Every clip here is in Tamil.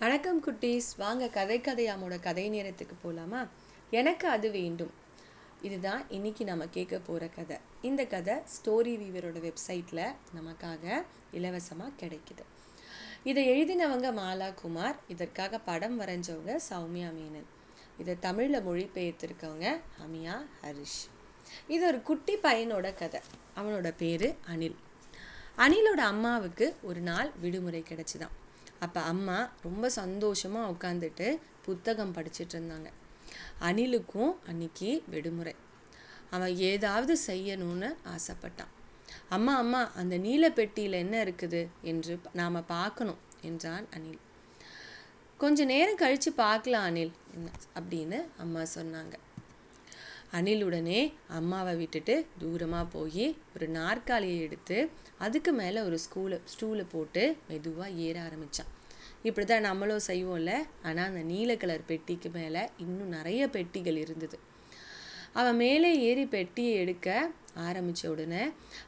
வணக்கம் குட்டீஸ். வாங்க கதை கதையாமோட கதை நேரத்துக்கு போகலாமா எனக்கு அது வேண்டும். இதுதான் இன்னைக்கு நம்ம கேட்க போகிற கதை. இந்த கதை ஸ்டோரி வீவரோட வெப்சைட்டில் நமக்காக இலவசமாக கிடைக்குது. இதை எழுதினவங்க மாலா குமார் இதற்காக படம் வரைஞ்சவங்க சௌமியா மேனன். இதை தமிழில் மொழிபெயர்த்திருக்கவங்க அமியா ஹரிஷ். இது ஒரு குட்டி பையனோட கதை. அவனோட பேர் அனில். அனிலோட அம்மாவுக்கு ஒரு நாள் விடுமுறை கிடச்சிதான். அப்போ அம்மா ரொம்ப சந்தோஷமாக உட்காந்துட்டு புத்தகம் படிச்சுட்டு இருந்தாங்க. அனிலுக்கும் அன்னைக்கு விடுமுறை. அவன் ஏதாவது செய்யணும்னு ஆசைப்பட்டான். அம்மா அம்மா அந்த நீல பெட்டியில் என்ன இருக்குது என்று நாம் பார்க்கணும் என்றான் அனில் கொஞ்ச நேரம் கழித்து பார்க்கலாம் அனில் என்ன அப்படின்னு அம்மா சொன்னாங்க. அணில் உடனே அம்மாவை விட்டுட்டு தூரமாக போய் ஒரு நாற்காலியை எடுத்து அதுக்கு மேலே ஒரு ஸ்கூலை ஸ்டூலை போட்டு மெதுவாக ஏற ஆரம்பித்தான் இப்படி தான் நம்மளும் செய்வோம்ல. ஆனால் அந்த நீல கலர் பெட்டிக்கு மேலே இன்னும் நிறைய பெட்டிகள் இருந்தது. அவன் மேலே ஏறி பெட்டியை எடுக்க ஆரம்பித்த உடனே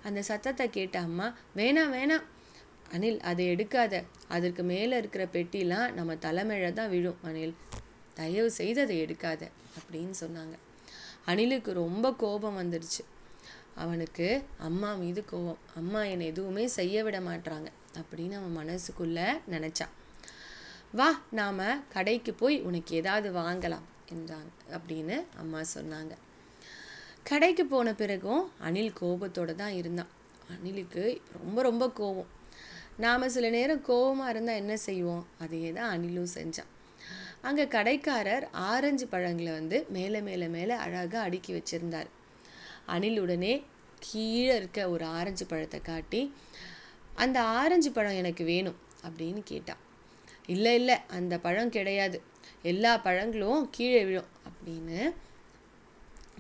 அந்த சத்தத்தை கேட்ட அம்மா வேணாம் வேணாம். அனில் அதை எடுக்காத. அதற்கு மேலே இருக்கிற பெட்டிலாம் நம்ம தலைமையில தான் விழும் அனில் தயவு செய்து அதை எடுக்காத அப்படின்னு சொன்னாங்க. அனிலுக்கு ரொம்ப கோபம் வந்துடுச்சு. அவனுக்கு அம்மா மீது கோபம். அம்மா என்னை எதுவுமே செய்ய விட மாட்டாங்க அப்படின்னு அவன் மனசுக்குள்ள நினச்சான். வா நாம் கடைக்கு போய் உனக்கு ஏதாவது வாங்கலாம் என்றாங்க அப்படின்னு அம்மா சொன்னாங்க. கடைக்கு போன பிறகும் அனில் கோபத்தோடு தான் இருந்தான். அனிலுக்கு ரொம்ப ரொம்ப கோபம். நாம் சில நேரம் கோபமாக இருந்தால் என்ன செய்வோம்? அதையே தான் அனிலும் செஞ்சான். அங்கே கடைக்காரர் ஆரஞ்சு பழங்களை வந்து மேலே மேலே மேலே அழகாக அடுக்கி வச்சுருந்தார். அணில் உடனே கீழே இருக்க ஒரு ஆரஞ்சு பழத்தை காட்டி அந்த ஆரஞ்சு பழம் எனக்கு வேணும் அப்படின்னு கேட்டான். இல்லை இல்லை அந்த பழம் கிடையாது. எல்லா பழங்களும் கீழே விழும் அப்படின்னு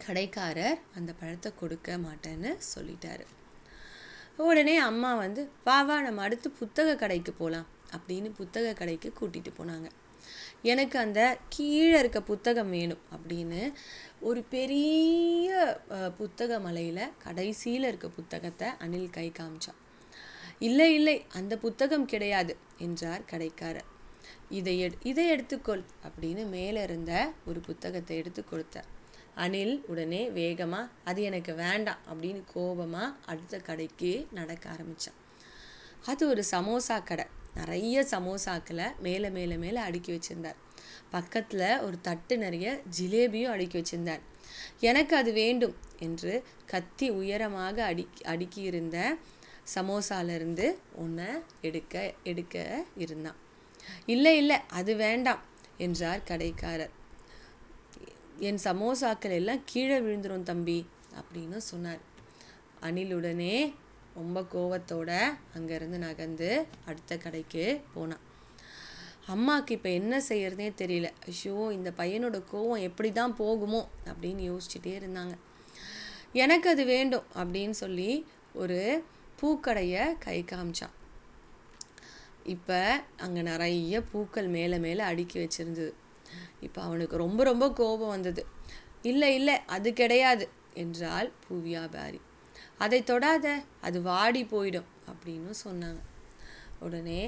கடைக்காரர் அந்த பழத்தை கொடுக்க மாட்டேன்னு சொல்லிட்டாரு. உடனே அம்மா வந்து வா வா நம்ம அடுத்து புத்தக கடைக்கு போகலாம் அப்படின்னு புத்தக கடைக்கு கூட்டிகிட்டு போனாங்க. எனக்கு அந்த கீழே இருக்க புத்தகம் வேணும் அப்படின்னு ஒரு பெரிய புத்தக மலையில் கடைசியில் இருக்க புத்தகத்தை அனில் கை காமிச்சான். இல்லை இல்லை அந்த புத்தகம் கிடையாது என்றார் கடைக்காரர். இதை எடு இதை எடுத்துக்கொள் அப்படின்னு மேலே இருந்த ஒரு புத்தகத்தை எடுத்து கொடுத்தார். அனில் உடனே வேகமாக அது எனக்கு வேண்டாம் அப்படின்னு கோபமாக அடுத்த கடைக்கு நடக்க ஆரம்பித்தான் அது ஒரு சமோசா கடை. நிறைய சமோசாக்களை மேலே மேலே மேலே அடுக்கி வச்சுருந்தார். பக்கத்தில் ஒரு தட்டு நிறைய ஜிலேபியும் அடுக்கி வச்சுருந்தார். எனக்கு அது வேண்டும் என்று கத்தி உயரமாக அடுக்கி அடுக்கி இருந்த சமோசாலேருந்து ஒன்றை எடுக்க எடுக்க இருந்தான். இல்லை இல்லை அது வேண்டாம் என்றார் கடைக்காரர். என் சமோசாக்கள் எல்லாம் கீழே விழுந்துடும் தம்பி அப்படின்னு சொன்னார். அணிலுடனே ரொம்ப கோவத்தோட அங்கேருந்து நகர்ந்து அடுத்த கடைக்கு போனான். அம்மாவுக்கு இப்போ என்ன செய்யறதே தெரியல. ஐயோ இந்த பையனோட கோவம் எப்படி தான் போகுமோ அப்படின்னு யோசிச்சுட்டே இருந்தாங்க. எனக்கு அது வேண்டும் அப்படின்னு சொல்லி ஒரு பூக்கடையை கை காமிச்சான். இப்போ அங்கே நிறைய பூக்கள் மேலே மேலே அடுக்கி வச்சுருந்தது. இப்போ அவனுக்கு ரொம்ப ரொம்ப கோபம் வந்தது. இல்லை இல்லை அது கிடையாது என்றால் பூ வியாபாரி அதை தொடாத அது வாடி போயிடும் அப்படின்னு சொன்னாங்க. உடனே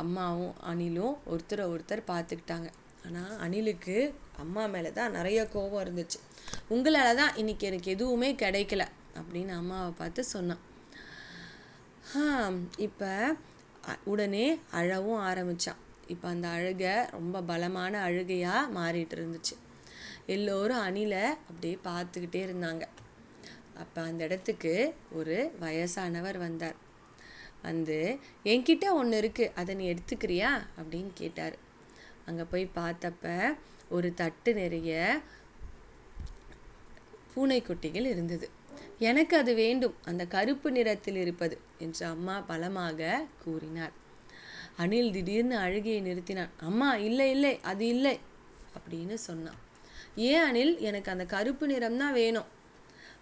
அம்மாவும் அணிலும் ஒருத்தரை ஒருத்தர் பார்த்துக்கிட்டாங்க. ஆனால் அணிலுக்கு அம்மா மேலே தான் நிறைய கோபம் இருந்துச்சு. உங்களால் தான் இன்றைக்கி எனக்கு எதுவுமே கிடைக்கல அப்படின்னு அம்மாவை பார்த்து சொன்னான். இப்போ உடனே அழவும் ஆரம்பித்தான் இப்போ அந்த அழுகை ரொம்ப பலமான அழுகையாக மாறிட்டு இருந்துச்சு. எல்லோரும் அணிலை அப்படியே பார்த்துக்கிட்டே இருந்தாங்க. அப்போ அந்த இடத்துக்கு ஒரு வயசானவர் வந்தார். வந்து என்கிட்ட ஒன்று இருக்குது அதை நீ எடுத்துக்கிறியா? அப்படின்னு கேட்டார். அங்கே போய் பார்த்தப்ப ஒரு தட்டு நிறைய பூனைக்குட்டிகள் இருந்தது. எனக்கு அது வேண்டும் அந்த கருப்பு நிறத்தில் இருப்பது என்று அம்மா பலமாக கூறினார். அனில் திடீர்னு அழுகையை நிறுத்தினான். அம்மா இல்லை இல்லை அது இல்லை அப்படின்னு சொன்னான். ஏன் அனில் எனக்கு அந்த கருப்பு நிறம் தான் வேணும்.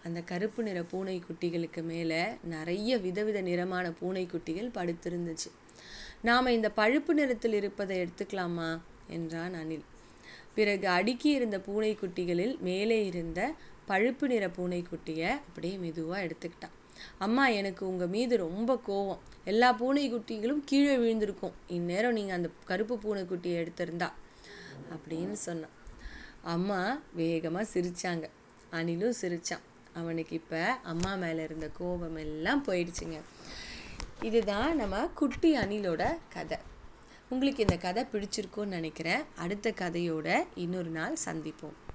அந்த கருப்பு நிற பூனைக்குட்டிகளுக்கு மேலே நிறைய விதவித நிறமான பூனைக்குட்டிகள் படுத்திருந்துச்சு. நாம் இந்த பழுப்பு நிறத்தில் இருப்பதை எடுத்துக்கலாமா? என்றான் அனில். பிறகு அடுக்கி இருந்த பூனைக்குட்டிகளில் மேலே இருந்த பழுப்பு நிற பூனைக்குட்டியை அப்படியே மெதுவாக எடுத்துக்கிட்டான். அம்மா எனக்கு உங்கள் மீது ரொம்ப கோவம். எல்லா பூனைக்குட்டிகளும் கீழே விழுந்திருக்கும். இந்நேரம் நீங்கள் அந்த கருப்பு பூனைக்குட்டியை எடுத்திருந்தா அப்படின்னு சொன்னான். அம்மா வேகமாக சிரித்தாங்க அனிலும் சிரிச்சான். அவனுக்கு இப்போ அம்மா மேலே இருந்த கோபம் எல்லாம் போயிடுச்சுங்க. இதுதான் நம்ம குட்டி அணிலோட கதை. உங்களுக்கு இந்த கதை பிடிச்சிருக்கும்னு நினைக்கிறேன். அடுத்த கதையோட இன்னொரு நாள் சந்திப்போம்.